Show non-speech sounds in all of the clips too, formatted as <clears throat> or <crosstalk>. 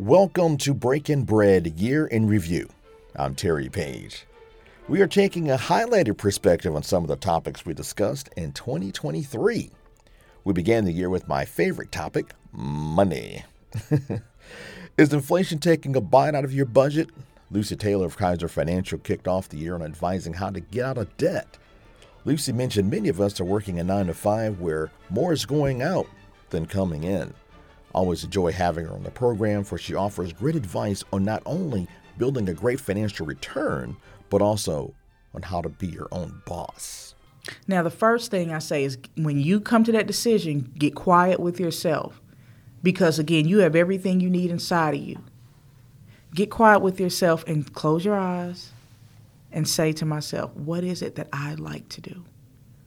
Welcome to BreakNBread Year in Review. I'm Terry Page. We are taking a highlighted perspective on some of the topics we discussed in 2023. We began the year with my favorite topic money. <laughs> Is inflation taking a bite out of your budget? Lucy Taylor of Kaiser Financial kicked off the year on advising how to get out of debt. Lucy mentioned many of us are working a 9 to 5 where more is going out than coming in. Always enjoy having her on the program for she offers great advice on not only building a great financial return, but also on how to be your own boss. Now, the first thing I say is when you come to that decision, get quiet with yourself. Because again, you have everything you need inside of you. Get quiet with yourself and close your eyes and say to myself, what is it that I like to do?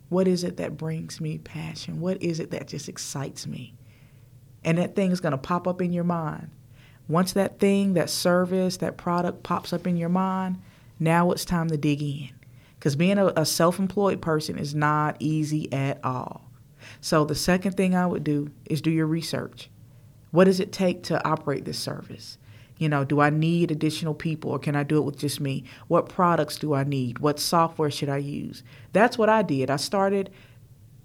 What is it that brings me passion? What is it that just excites me? And that thing is going to pop up in your mind. Once that thing, that service, that product pops up in your mind, now it's time to dig in. Because being a, a self employed person is not easy at all. So, the second thing I would do is do your research. What does it take to operate this service? You know, do I need additional people or can I do it with just me? What products do I need? What software should I use? That's what I did. I started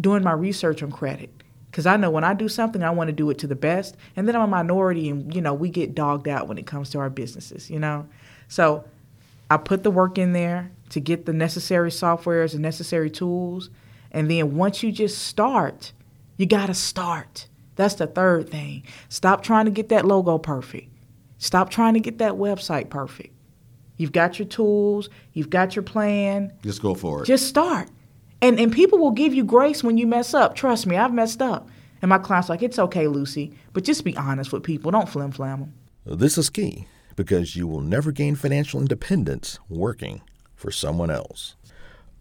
doing my research on credit because I know when I do something, I want to do it to the best. And then I'm a minority and, you know, we get dogged out when it comes to our businesses, you know? So I put the work in there to get the necessary softwares and necessary tools. And then once you just start, you got to start. That's the third thing. Stop trying to get that logo perfect. Stop trying to get that website perfect. You've got your tools, you've got your plan. Just go for it. Just start. And and people will give you grace when you mess up. Trust me, I've messed up. And my client's like, it's okay, Lucy, but just be honest with people. Don't flim flam them. This is key because you will never gain financial independence working for someone else.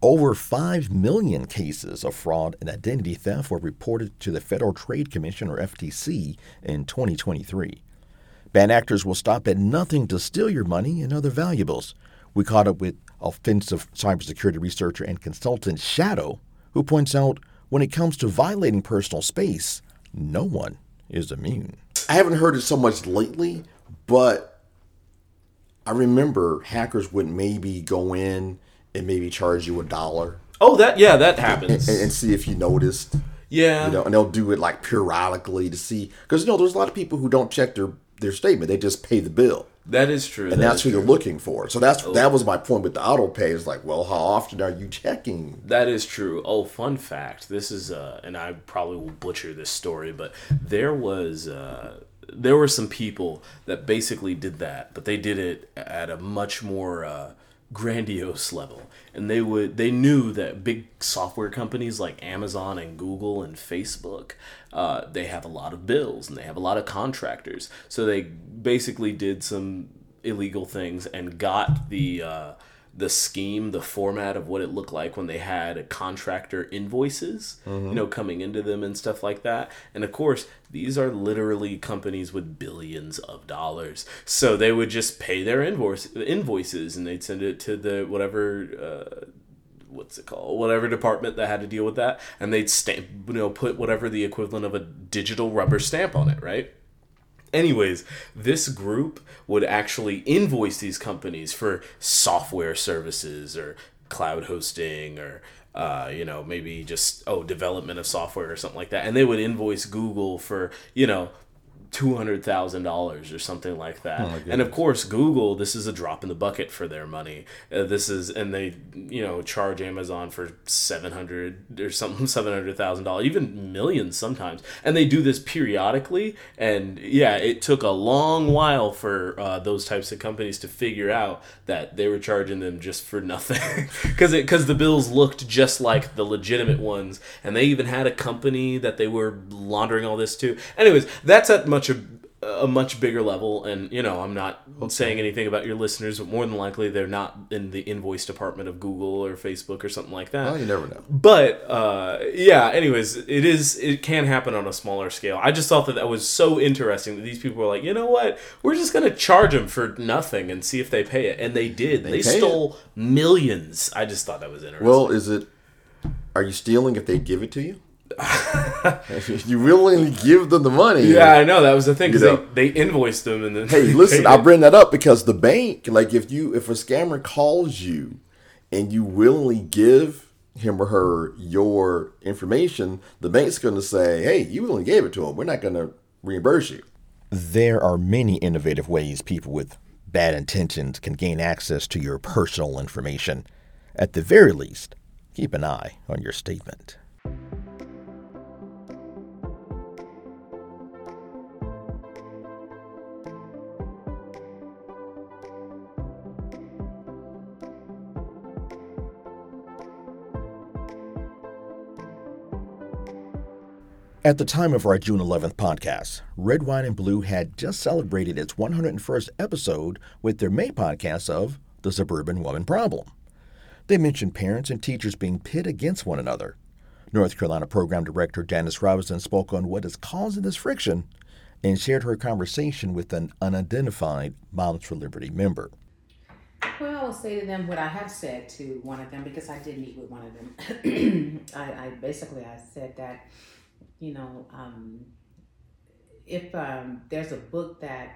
Over 5 million cases of fraud and identity theft were reported to the Federal Trade Commission, or FTC, in 2023. Bad actors will stop at nothing to steal your money and other valuables. We caught up with offensive cybersecurity researcher and consultant Shadow, who points out when it comes to violating personal space, no one is immune. I haven't heard it so much lately, but I remember hackers would maybe go in and maybe charge you a dollar. Oh, that yeah, that happens. And, and see if you noticed. Yeah, you know, and they'll do it like periodically to see because you know there's a lot of people who don't check their their statement; they just pay the bill. That is true, and that that's who true. they're looking for. So that's oh. that was my point with the auto pay. Is like, well, how often are you checking? That is true. Oh, fun fact: this is, uh, and I probably will butcher this story, but there was. Uh, there were some people that basically did that, but they did it at a much more uh, grandiose level. And they would they knew that big software companies like amazon and google and facebook uh, they have a lot of bills and they have a lot of contractors. So they basically did some illegal things and got the uh, the scheme, the format of what it looked like when they had a contractor invoices, mm-hmm. you know, coming into them and stuff like that. And of course, these are literally companies with billions of dollars. So they would just pay their invoice invoices and they'd send it to the whatever uh, what's it called whatever department that had to deal with that and they'd stamp you know put whatever the equivalent of a digital rubber stamp on it right Anyways, this group would actually invoice these companies for software services or cloud hosting or uh, you know maybe just oh development of software or something like that. And they would invoice google for you know two hundred thousand dollars or something like that. Oh and of course, Google this is a drop in the bucket for their money. Uh, this is and they you know charge Amazon for seven hundred or something <laughs> seven hundred thousand dollars, even millions sometimes. And they do this periodically. And yeah, it took a long while for uh, those types of companies to figure out that they were charging them just for nothing <laughs> because because the bills looked just like the legitimate ones, and they even had a company that they were laundering all this to. Anyways, that's at much a, a much bigger level and you know i'm not okay. saying anything about your listeners but more than likely they're not in the invoice department of google or facebook or something like that. Well you never know. But uh, yeah anyways it is it can happen on a smaller scale. I just thought that that was so interesting that these people were like you know what? We're just going to charge them for nothing and see if they pay it. And they did. They, they stole it. millions. I just thought that was interesting. Well is it are you stealing if they give it to you <laughs> you willingly give them the money. Yeah, I know that was the thing because they, they invoiced them and then. Hey, listen, I bring that up because the bank, like if you if a scammer calls you and you willingly give him or her your information, the bank's going to say, "Hey, you willingly gave it to him. We're not going to reimburse you." There are many innovative ways people with bad intentions can gain access to your personal information. At the very least, keep an eye on your statement. At the time of our June 11th podcast, Red, Wine, and Blue had just celebrated its 101st episode with their May podcast of The Suburban Woman Problem. They mentioned parents and teachers being pit against one another. North Carolina Program Director Janice Robinson spoke on what is causing this friction and shared her conversation with an unidentified Moms for Liberty member. Well, I will say to them what I have said to one of them because I did meet with one of them. <clears throat> I, I basically I said that, you know, um, if um, there's a book that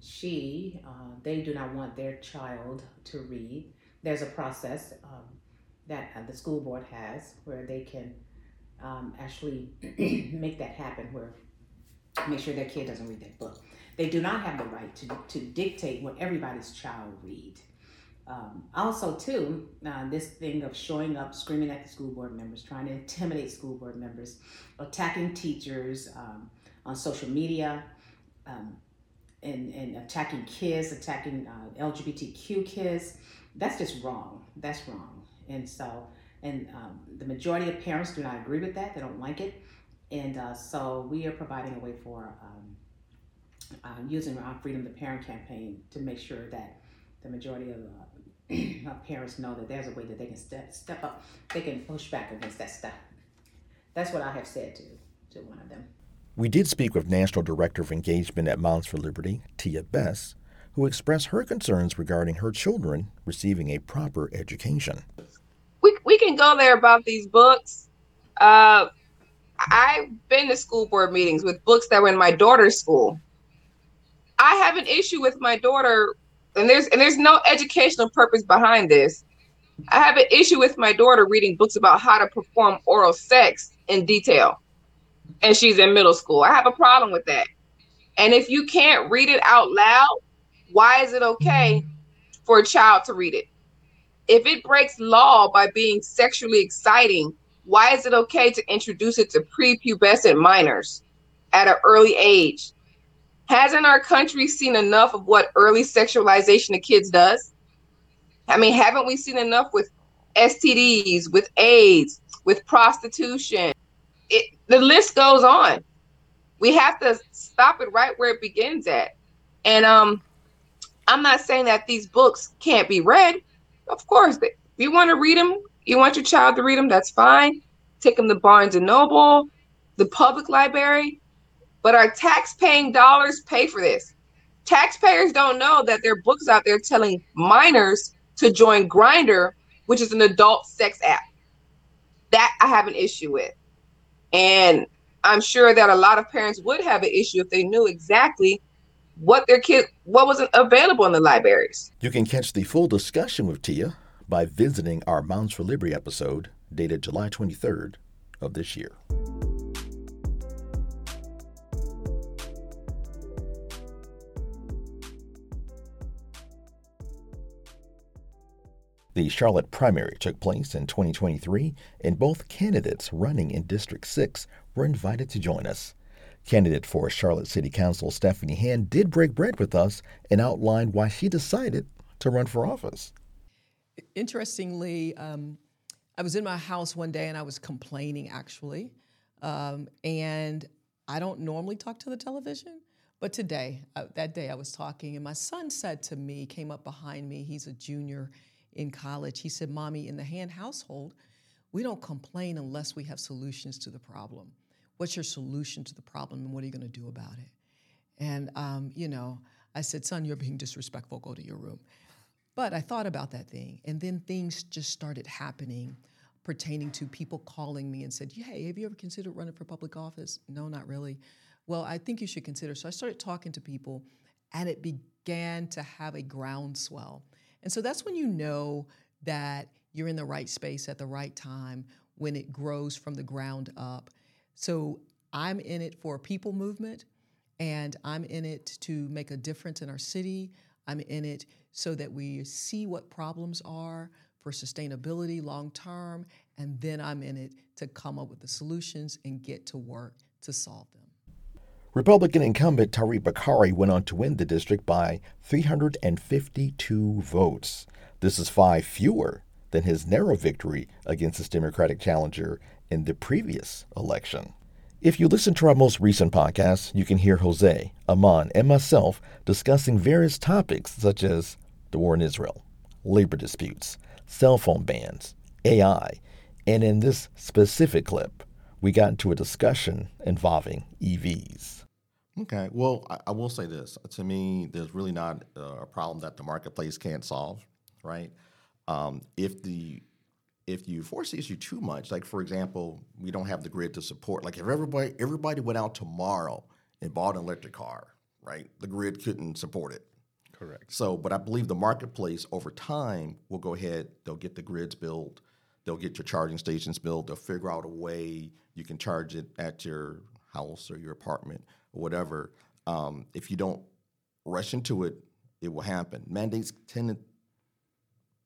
she uh, they do not want their child to read, there's a process um, that uh, the school board has where they can um, actually <clears throat> make that happen, where make sure their kid doesn't read that book. They do not have the right to, to dictate what everybody's child read. Um, also, too, uh, this thing of showing up, screaming at the school board members, trying to intimidate school board members, attacking teachers um, on social media, um, and, and attacking kids, attacking uh, LGBTQ kids. That's just wrong. That's wrong. And so, and um, the majority of parents do not agree with that. They don't like it. And uh, so we are providing a way for um, uh, using our Freedom to Parent campaign to make sure that the majority of, uh, <clears throat> of parents know that there's a way that they can step, step up, they can push back against that stuff. That's what I have said to, to one of them. We did speak with National Director of Engagement at Moms for Liberty, Tia Bess, who expressed her concerns regarding her children receiving a proper education. we we can go there about these books. Uh, I've been to school board meetings with books that were in my daughter's school. I have an issue with my daughter, and there's and there's no educational purpose behind this. I have an issue with my daughter reading books about how to perform oral sex in detail, and she's in middle school. I have a problem with that. And if you can't read it out loud, why is it okay for a child to read it? if it breaks law by being sexually exciting, why is it okay to introduce it to prepubescent minors at an early age? Hasn't our country seen enough of what early sexualization of kids does? I mean, haven't we seen enough with STDs, with AIDS, with prostitution? It, the list goes on. We have to stop it right where it begins at. And um, I'm not saying that these books can't be read. Of course, if you want to read them, you want your child to read them, that's fine. Take them to Barnes and Noble, the public library. But our tax-paying dollars pay for this. Taxpayers don't know that there are books out there telling minors to join Grindr, which is an adult sex app. That I have an issue with. And I'm sure that a lot of parents would have an issue if they knew exactly what their kid what wasn't available in the libraries. You can catch the full discussion with Tia by visiting our Moms for Liberty episode dated July 23rd of this year. The Charlotte primary took place in 2023, and both candidates running in District 6 were invited to join us. Candidate for Charlotte City Council Stephanie Hand did break bread with us and outlined why she decided to run for office. Interestingly, um, I was in my house one day and I was complaining actually. Um, and I don't normally talk to the television, but today, uh, that day I was talking, and my son said to me, came up behind me, he's a junior in college. He said, Mommy, in the hand household, we don't complain unless we have solutions to the problem. What's your solution to the problem, and what are you going to do about it? And, um, you know, I said, Son, you're being disrespectful, go to your room. But I thought about that thing, and then things just started happening. pertaining to people calling me and said, "Hey, have you ever considered running for public office?" No, not really. Well, I think you should consider. So I started talking to people, and it began to have a groundswell. And so that's when you know that you're in the right space at the right time when it grows from the ground up. So I'm in it for a people movement, and I'm in it to make a difference in our city. I'm in it so that we see what problems are for sustainability long term, and then I'm in it to come up with the solutions and get to work to solve them. Republican incumbent Tariq Bokhari went on to win the district by 352 votes. This is five fewer than his narrow victory against his Democratic challenger in the previous election. If you listen to our most recent podcast, you can hear Jose, Aman, and myself discussing various topics such as the war in Israel, labor disputes, cell phone bans, AI, and in this specific clip, we got into a discussion involving EVs. Okay, well, I, I will say this. To me, there's really not uh, a problem that the marketplace can't solve, right? Um, if the if you force the issue too much, like for example, we don't have the grid to support. Like if everybody everybody went out tomorrow and bought an electric car, right? The grid couldn't support it. Correct. So, but I believe the marketplace over time will go ahead. They'll get the grids built. They'll get your charging stations built. They'll figure out a way you can charge it at your house or your apartment whatever. Um, if you don't rush into it, it will happen. Mandates tend to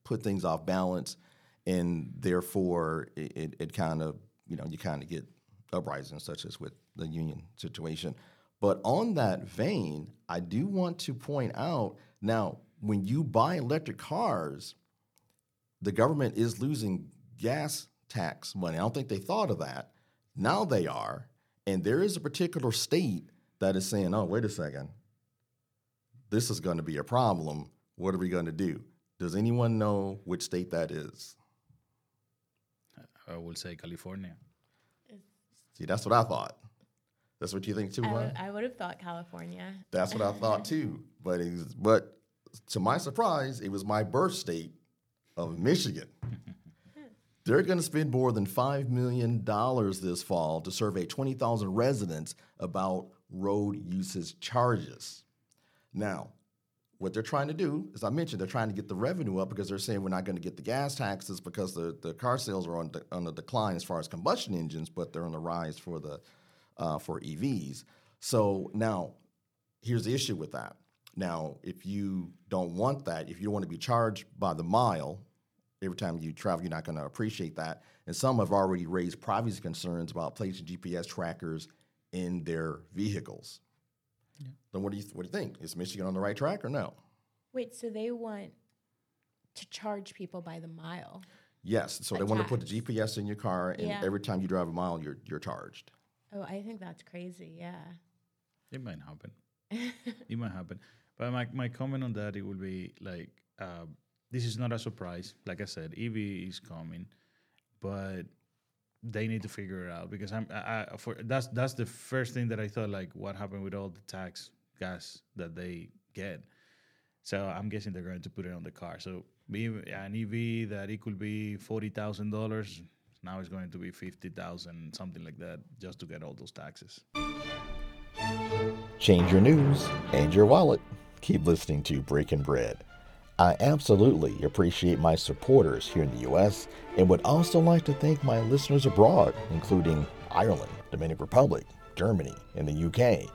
put things off balance, and therefore it, it, it kind of you know you kind of get uprisings such as with the union situation. But on that vein, I do want to point out now when you buy electric cars, the government is losing gas tax money. I don't think they thought of that. Now they are. And there is a particular state that is saying, oh, wait a second, this is going to be a problem. What are we going to do? Does anyone know which state that is? I will say California. See, that's what I thought. That's what you think too, I, Maya? w- I would have thought California. That's what I <laughs> thought too. But it was, but to my surprise, it was my birth state of Michigan. <laughs> They're going to spend more than $5 million this fall to survey 20,000 residents about road usage charges. Now, what they're trying to do, as I mentioned, they're trying to get the revenue up because they're saying we're not going to get the gas taxes because the, the car sales are on, the, on the decline as far as combustion engines, but they're on the rise for the uh, for EVs. So now, here's the issue with that. Now, if you don't want that, if you want to be charged by the mile every time you travel, you're not going to appreciate that. And some have already raised privacy concerns about placing GPS trackers in their vehicles. Then what do you what do you think? Is Michigan on the right track or no? Wait, so they want to charge people by the mile? Yes. So A they want to put the. GPS in your car, and Yeah. every time you drive a mile, you're you're charged. Oh, I think that's crazy. Yeah. It might happen. <laughs> it might happen. But my, my comment on that it will be like uh, this is not a surprise. Like I said, EV is coming, but they need to figure it out because I'm I, for that's that's the first thing that I thought like what happened with all the tax gas that they get. So I'm guessing they're going to put it on the car. So an EV that it could be forty thousand dollars now it's going to be fifty thousand something like that just to get all those taxes. Change your news and your wallet. Keep listening to BreakNBread. I absolutely appreciate my supporters here in the U.S. and would also like to thank my listeners abroad, including Ireland, Dominican Republic, Germany, and the UK.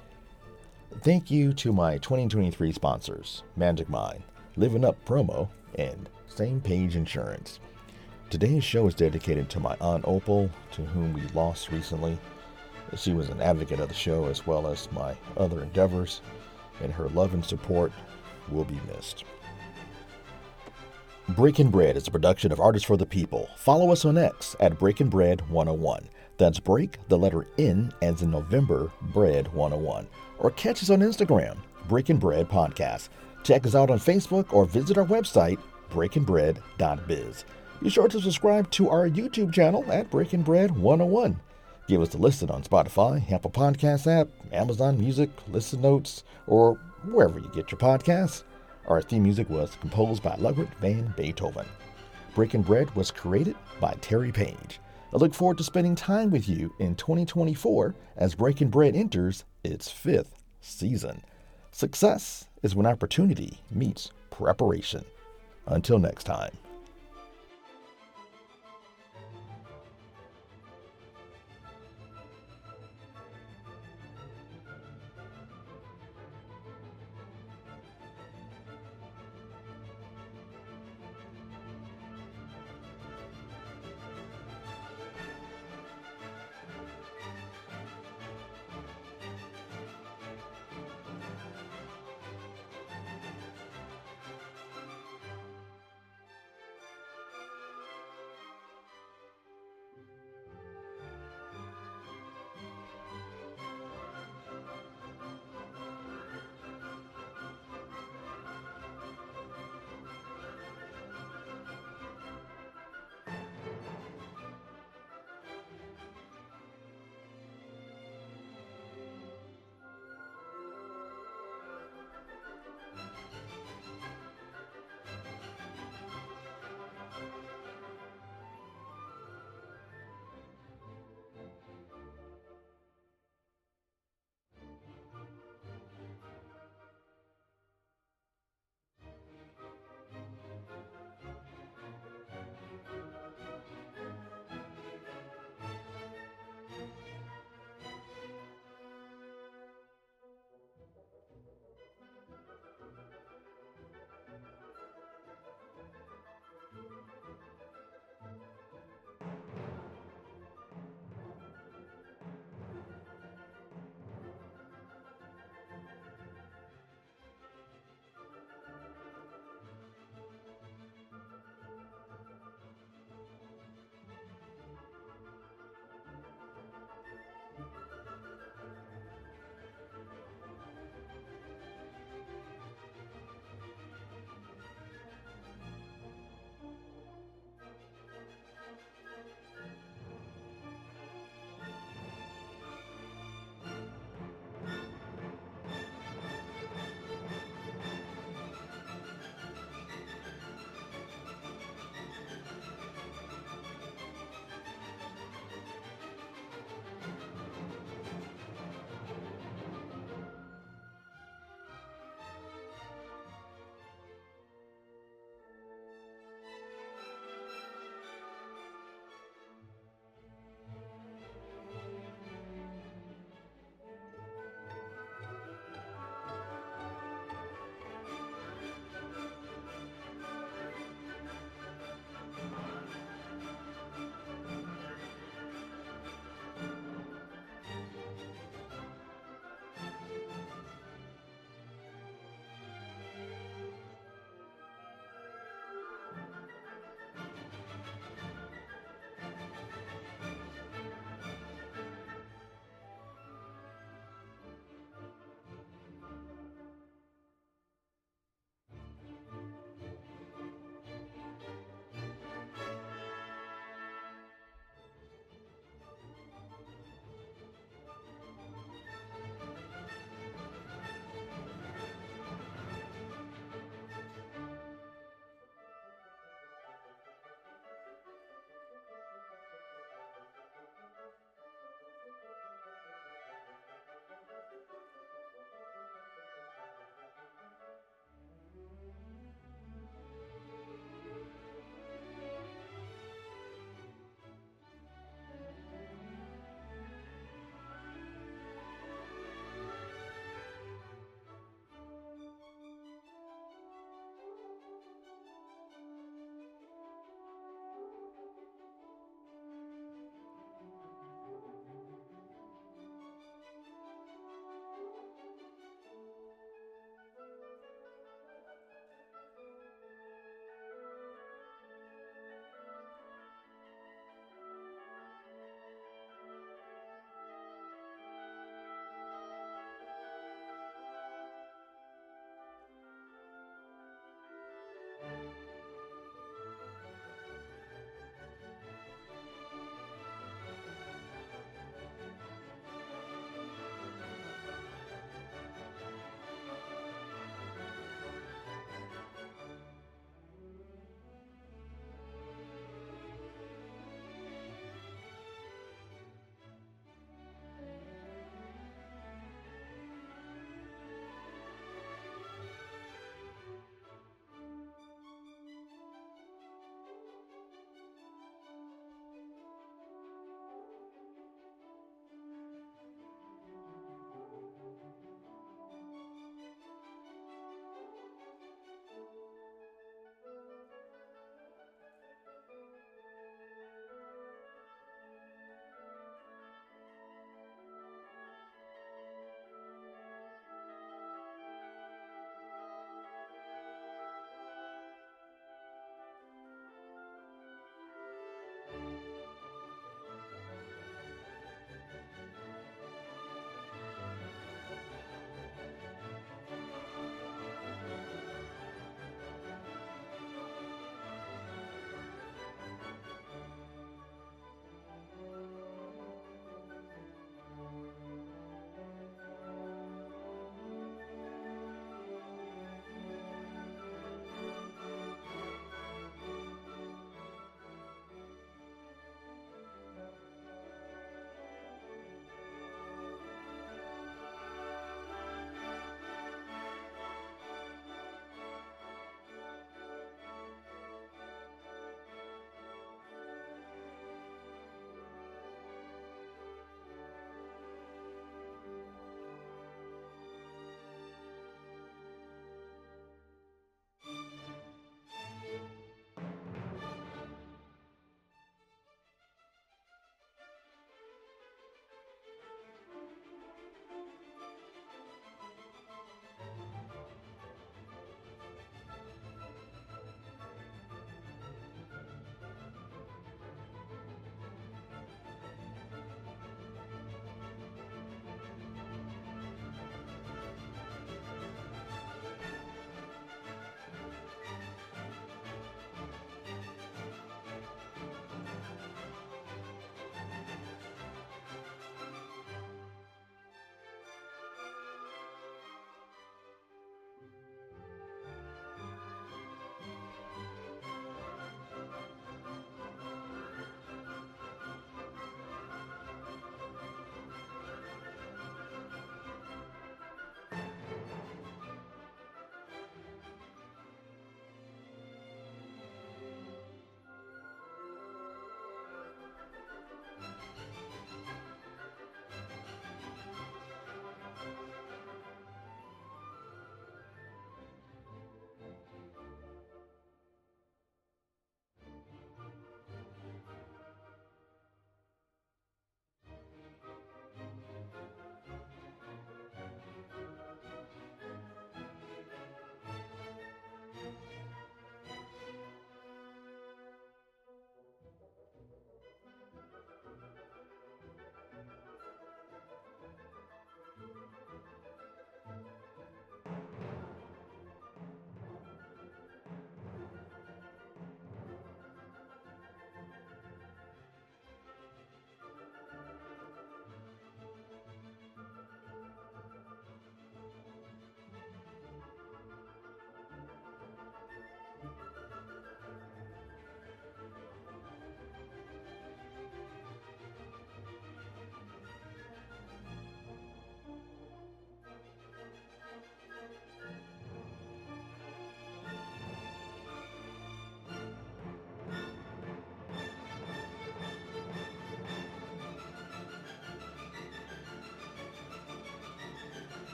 Thank you to my 2023 sponsors, Magic Mind, Living Up Promo, and Same Page Insurance. Today's show is dedicated to my Aunt Opal, to whom we lost recently. She was an advocate of the show as well as my other endeavors, and her love and support will be missed. BreakNBread is a production of Artists for the People. Follow us on X at BreakNBread 101. That's break the letter N as in November, bread 101. Or catch us on Instagram, BreakNBread Podcast. Check us out on Facebook or visit our website, breakingbread.biz. Be sure to subscribe to our YouTube channel at BreakNBread 101. Give us a listen on Spotify, Apple Podcasts app, Amazon Music, Listen Notes, or wherever you get your podcasts. Our theme music was composed by Ludwig van Beethoven. BreakNBread was created by Terry Page. I look forward to spending time with you in 2024 as BreakNBread enters its fifth season. Success is when opportunity meets preparation. Until next time.